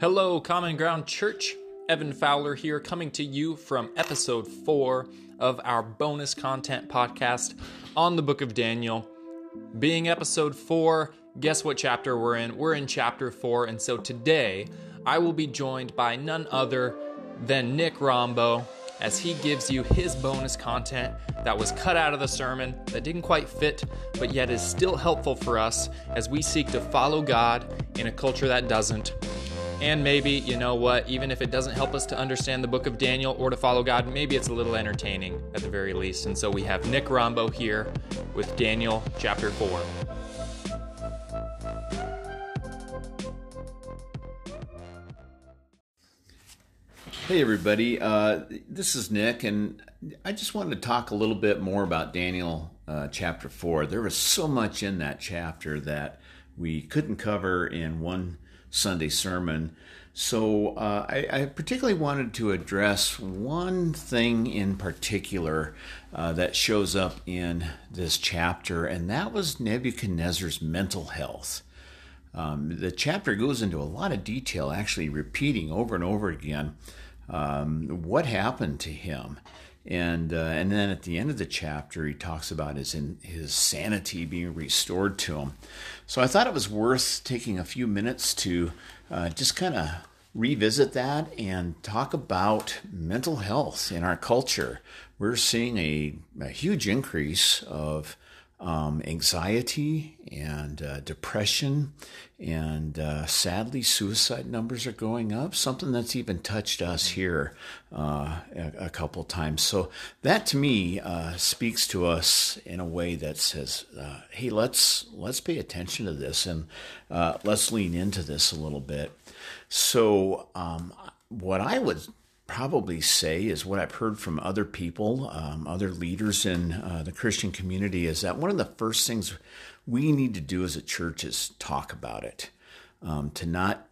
Hello, Common Ground Church. Evan Fowler here, coming to you from episode four of our bonus content podcast on the book of Daniel. Being episode four, guess what chapter we're in? We're in chapter four, and so today I will be joined by none other than Nick Rombo as he gives you his bonus content that was cut out of the sermon, that didn't quite fit, but yet is still helpful for us as we seek to follow God in a culture that doesn't. And maybe, you know what, even if it doesn't help us to understand the book of Daniel or to follow God, maybe it's a little entertaining at the very least. And so we have Nick Rombo here with Daniel chapter 4. Hey, everybody. Uh, this is Nick, and I just wanted to talk a little bit more about Daniel uh, chapter 4. There was so much in that chapter that we couldn't cover in one Sunday sermon. So uh, I, I, particularly wanted to address one thing in particular uh, that shows up in this chapter, and that was Nebuchadnezzar's mental health. Um, the chapter goes into a lot of detail, actually repeating over and over again um, what happened to him. And, uh, and then at the end of the chapter, he talks about his, in, his sanity being restored to him. So I thought it was worth taking a few minutes to uh, just kind of revisit that and talk about mental health in our culture. We're seeing a, a huge increase of um, anxiety and uh, depression, and uh, sadly, suicide numbers are going up. Something that's even touched us here uh, a, a, couple times. So that to me uh, speaks to us in a way that says, uh, "Hey, let's let's pay attention to this and uh, let's lean into this a little bit." So, um, what I would probably say is what I've heard from other people, um, other leaders in uh, the Christian community, is that one of the first things we need to do as a church is talk about it, um, to not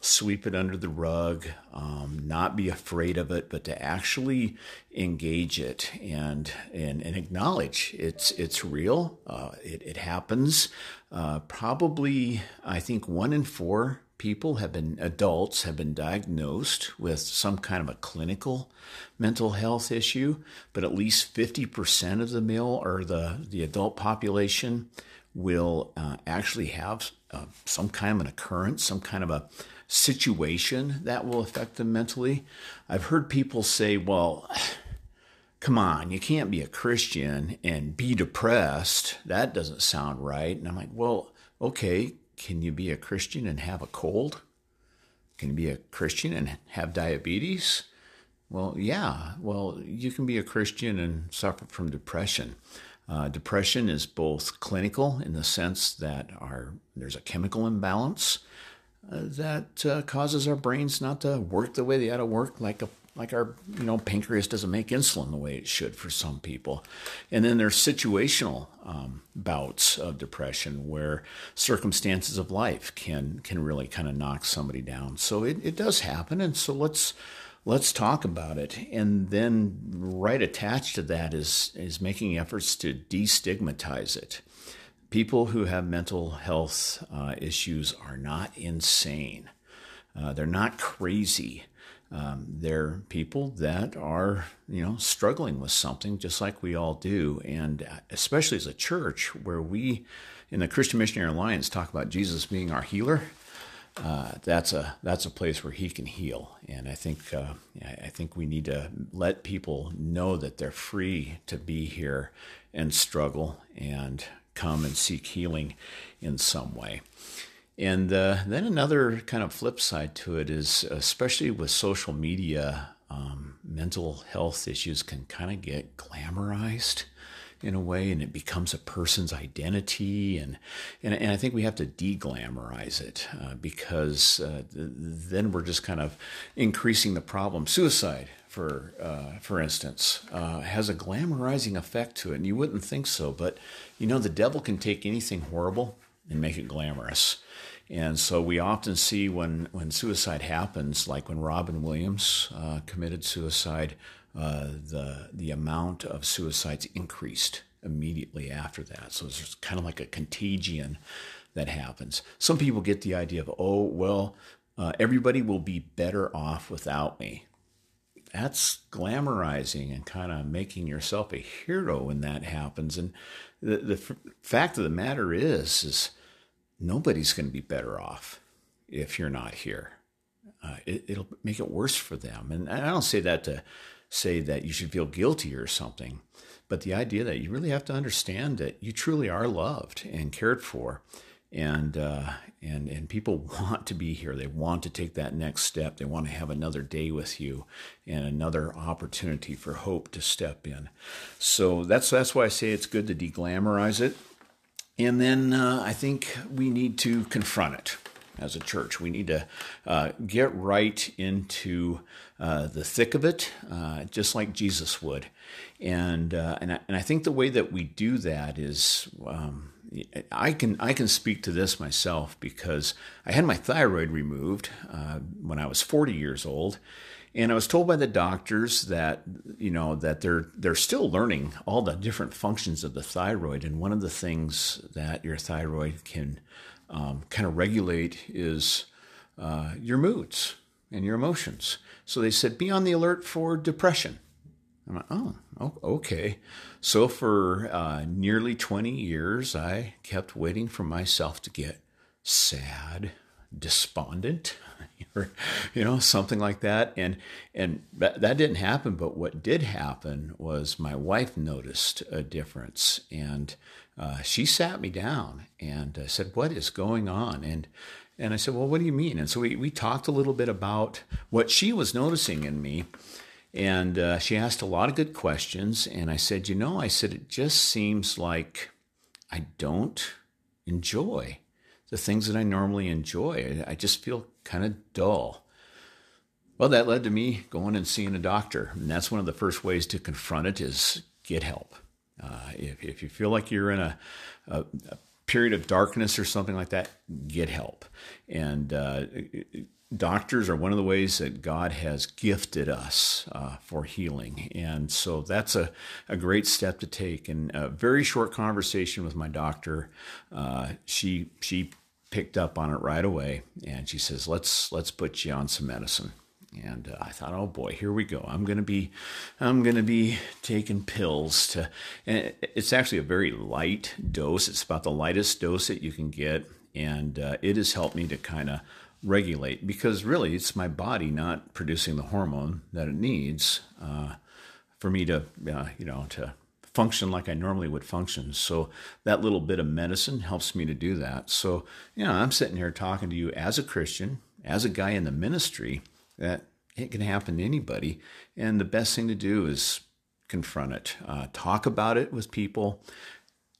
sweep it under the rug, um, not be afraid of it, but to actually engage it and and, and acknowledge it's it's real. Uh, it, it happens. Uh, probably, I think one in four people have been adults have been diagnosed with some kind of a clinical mental health issue, but at least 50% of the male or the, the adult population will uh, actually have uh, some kind of an occurrence, some kind of a situation that will affect them mentally. I've heard people say, well, come on, you can't be a Christian and be depressed. That doesn't sound right. And I'm like, well, okay, can you be a Christian and have a cold? Can you be a Christian and have diabetes? Well, yeah. Well, you can be a Christian and suffer from depression. Uh, depression is both clinical in the sense that our there's a chemical imbalance uh, that uh, causes our brains not to work the way they ought to work, like a like our you know pancreas doesn't make insulin the way it should for some people. And then there's situational um, bouts of depression where circumstances of life can can really kind of knock somebody down. So it, it does happen and so let's let's talk about it. And then right attached to that is is making efforts to destigmatize it. People who have mental health uh, issues are not insane. Uh, they're not crazy um, they're people that are, you know, struggling with something just like we all do. And especially as a church where we, in the Christian Missionary Alliance, talk about Jesus being our healer. Uh, that's a that's a place where he can heal, and I think uh, I think we need to let people know that they're free to be here and struggle and come and seek healing in some way. And uh, then another kind of flip side to it is, especially with social media, um, mental health issues can kind of get glamorized in a way, and it becomes a person's identity. And and, and I think we have to deglamorize it uh, because uh, th- then we're just kind of increasing the problem. Suicide, for uh, for instance, uh, has a glamorizing effect to it, and you wouldn't think so, but you know the devil can take anything horrible and make it glamorous. And so we often see when, when suicide happens, like when Robin Williams uh, committed suicide, uh, the, the amount of suicides increased immediately after that. So it's kind of like a contagion that happens. Some people get the idea of, oh, well, uh, everybody will be better off without me. That's glamorizing and kind of making yourself a hero when that happens. And the, the f- fact of the matter is, is nobody's going to be better off if you're not here. Uh, it, it'll make it worse for them. And I don't say that to say that you should feel guilty or something, but the idea that you really have to understand that you truly are loved and cared for and uh, and and people want to be here. They want to take that next step. They want to have another day with you and another opportunity for hope to step in. So that's that's why I say it's good to deglamorize it, and then uh, I think we need to confront it as a church. We need to uh, get right into uh, the thick of it, uh, just like Jesus would. And uh, and I, and I think the way that we do that is. Um, I can I can speak to this myself because I had my thyroid removed uh, when I was 40 years old, and I was told by the doctors that you know that they're they're still learning all the different functions of the thyroid, and one of the things that your thyroid can um, kind of regulate is uh, your moods and your emotions. So they said be on the alert for depression. I'm like, oh, okay. So for uh, nearly 20 years, I kept waiting for myself to get sad, despondent, or you know something like that, and and that, didn't happen. But what did happen was my wife noticed a difference, and uh, she sat me down and uh, said, "What is going on?" and and I said, "Well, what do you mean?" And so we we talked a little bit about what she was noticing in me and uh, she asked a lot of good questions. And I said, You know, I said, it just seems like I don't enjoy the things that I normally enjoy. I just feel kind of dull. Well, that led to me going and seeing a doctor. And that's one of the first ways to confront it is get help. Uh, if, if you feel like you're in a, a, a, period of darkness or something like that, get help. And uh, doctors are one of the ways that God has gifted us uh, for healing. And so that's a, a great step to take. And a very short conversation with my doctor, uh, she, she picked up on it right away and she says, let's, let's put you on some medicine. And uh, I thought, oh boy, here we go. I'm gonna be, I'm gonna be taking pills to, and it's actually a very light dose. It's about the lightest dose that you can get, and uh, it has helped me to kind of regulate because really it's my body not producing the hormone that it needs uh, for me to uh, you know to function like I normally would function. So that little bit of medicine helps me to do that. So you know I'm sitting here talking to you as a Christian, as a guy in the ministry that it can happen to anybody, and the best thing to do is confront it, uh, talk about it with people,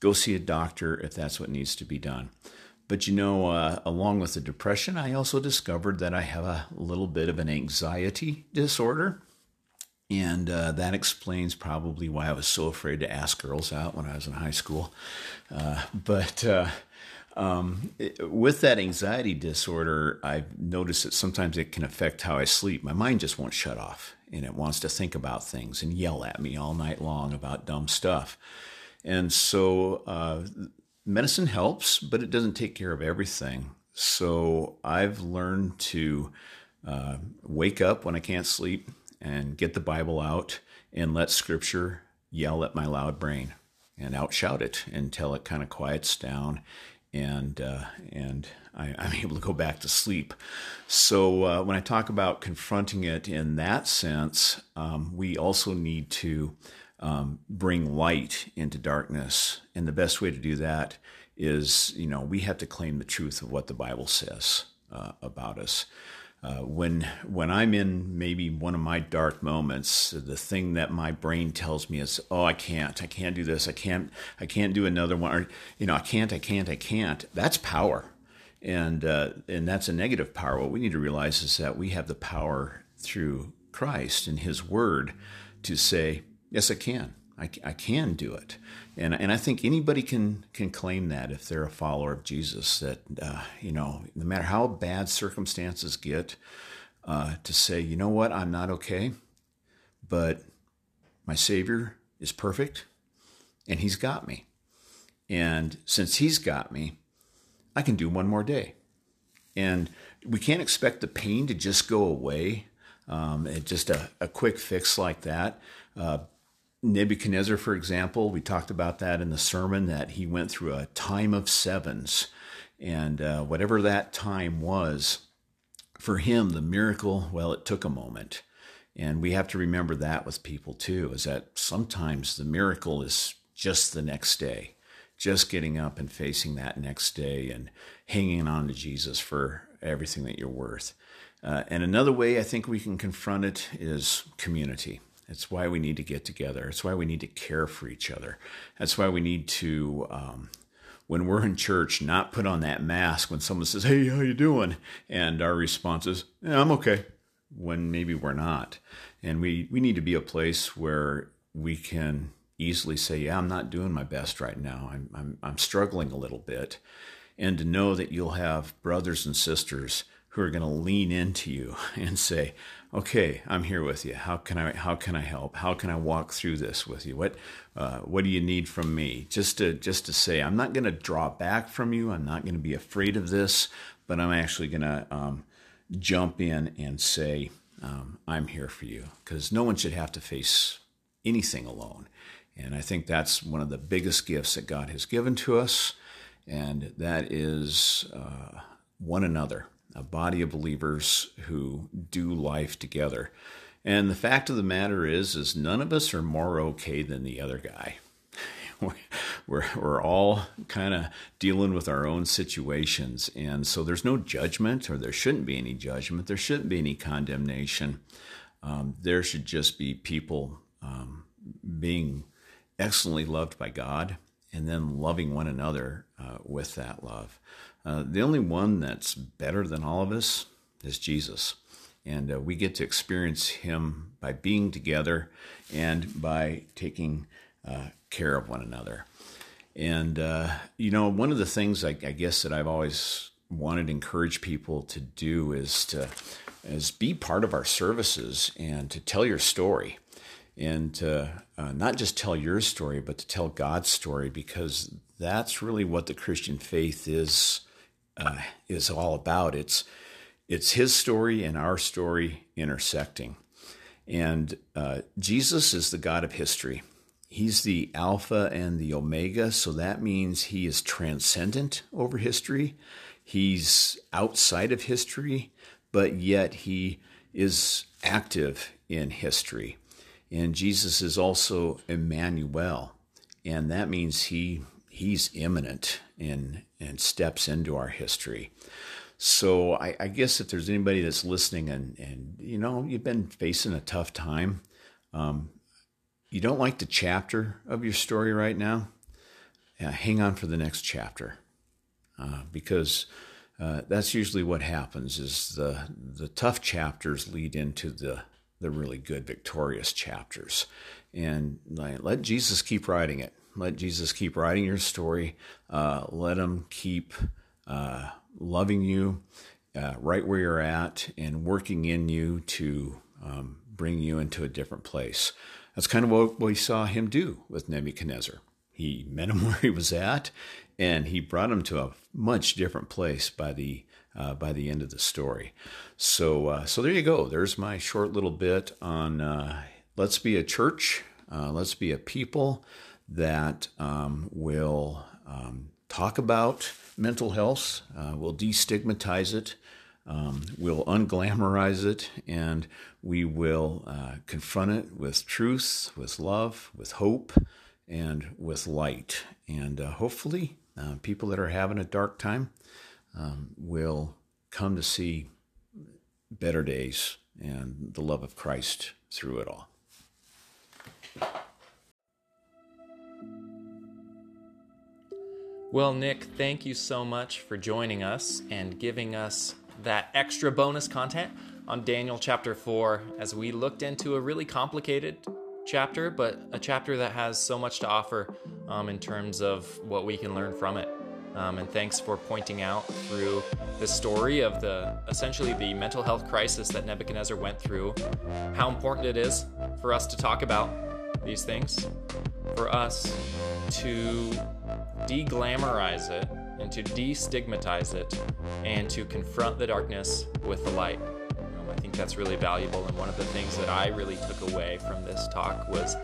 go see a doctor if that's what needs to be done. But you know, uh, along with the depression, I also discovered that I have a little bit of an anxiety disorder. And uh, that explains probably why I was so afraid to ask girls out when I was in high school. Uh, but uh, um, it, with that anxiety disorder, I've noticed that sometimes it can affect how I sleep. My mind just won't shut off and it wants to think about things and yell at me all night long about dumb stuff. And so uh, medicine helps, but it doesn't take care of everything. So I've learned to uh, wake up when I can't sleep and get the Bible out and let Scripture yell at my loud brain and outshout it until it kind of quiets down and uh, and I, am able to go back to sleep. So uh, when I talk about confronting it in that sense, um, we also need to um, bring light into darkness. And the best way to do that is, you know, we have to claim the truth of what the Bible says uh, about us. Uh, when when I'm in maybe one of my dark moments, the thing that my brain tells me is, "Oh, I can't, I can't do this, I can't, I can't do another one," or you know, I can't, I can't, I can't. That's power, and uh, and that's a negative power. What we need to realize is that we have the power through Christ and His Word to say, Yes, I can. I, I can do it. And, and I think anybody can, can claim that if they're a follower of Jesus, that, uh, you know, no matter how bad circumstances get, uh, to say, you know what, I'm not okay, but my Savior is perfect and He's got me. And since He's got me, I can do one more day. And we can't expect the pain to just go away. Um, just a, a, quick fix like that. Uh, Nebuchadnezzar, for example, we talked about that in the sermon that he went through a time of sevens. And uh, whatever that time was, for him, the miracle, well, it took a moment. And we have to remember that with people too, is that sometimes the miracle is just the next day, just getting up and facing that next day and hanging on to Jesus for everything that you're worth. Uh, and another way I think we can confront it is community. It's why we need to get together. It's why we need to care for each other. That's why we need to, um, when we're in church, not put on that mask when someone says, "Hey, how you doing?" and our response is, yeah, "I'm okay," when maybe we're not. And we we need to be a place where we can easily say, "Yeah, I'm not doing my best right now. I'm I'm, I'm struggling a little bit," and to know that you'll have brothers and sisters who are going to lean into you and say, "Okay, I'm here with you. How can I how can I help? How can I walk through this with you? What uh, what do you need from me?" Just to just to say, I'm not going to draw back from you. I'm not going to be afraid of this, but I'm actually going to um, jump in and say, um, "I'm here for you," because no one should have to face anything alone. And I think that's one of the biggest gifts that God has given to us, and that is uh, one another a body of believers who do life together. And the fact of the matter is, is none of us are more okay than the other guy. We're, we're all kind of dealing with our own situations. And so there's no judgment, or there shouldn't be any judgment. There shouldn't be any condemnation. Um, there should just be people um, being excellently loved by God and then loving one another uh, with that love. Uh, the only one that's better than all of us is Jesus. And uh, we get to experience him by being together and by taking uh, care of one another. And, uh, you know, one of the things I, I, guess that I've always wanted to encourage people to do is to is be part of our services and to tell your story and to uh, not just tell your story, but to tell God's story because that's really what the Christian faith is uh, is all about. It's it's his story and our story intersecting. And uh, Jesus is the God of history. He's the Alpha and the Omega, so that means he is transcendent over history. He's outside of history, but yet he is active in history. And Jesus is also Emmanuel, and that means he he's immanent and and steps into our history. So I, I, guess if there's anybody that's listening and and you know you've been facing a tough time, um, you don't like the chapter of your story right now, uh, hang on for the next chapter, uh, because uh, that's usually what happens. Is the the tough chapters lead into the the really good victorious chapters, and let Jesus keep writing it. Let Jesus keep writing your story. Uh, let him keep uh, loving you uh, right where you're at and working in you to um, bring you into a different place. That's kind of what we saw him do with Nebuchadnezzar. He met him where he was at, and he brought him to a much different place by the uh, by the end of the story. So uh, so there you go. There's my short little bit on uh, let's be a church, uh, let's be a people that um, will um, talk about mental health, uh, will destigmatize it, um, we'll unglamorize it, and we will uh, confront it with truth, with love, with hope, and with light. And hopefully, people that are having a dark time um, will come to see better days and the love of Christ through it all. Well, Nick, thank you so much for joining us and giving us that extra bonus content on Daniel chapter 4 as we looked into a really complicated chapter, but a chapter that has so much to offer um, in terms of what we can learn from it. Um, and thanks for pointing out through the story of the essentially the mental health crisis that Nebuchadnezzar went through, how important it is for us to talk about these things, for us to deglamorize it and to destigmatize it and to confront the darkness with the light. Um, I think that's really valuable. And one of the things that I really took away from this talk was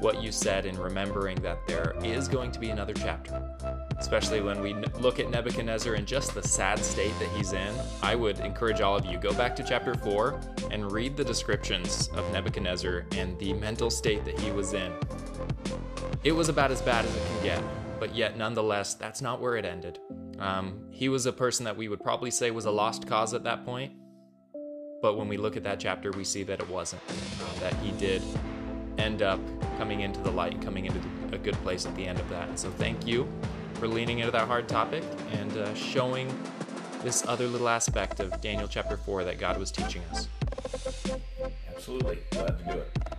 what you said in remembering that there is going to be another chapter. Especially when we look at Nebuchadnezzar and just the sad state that he's in, I would encourage all of you go back to chapter 4 and read the descriptions of Nebuchadnezzar and the mental state that he was in. It was about as bad as it can get, but yet nonetheless, that's not where it ended. Um, he was a person that we would probably say was a lost cause at that point, but when we look at that chapter, we see that it wasn't. Uh, that he did end up coming into the light, coming into a good place at the end of that. So thank you for leaning into that hard topic and uh, showing this other little aspect of Daniel chapter 4 that God was teaching us. Absolutely. Glad to do it.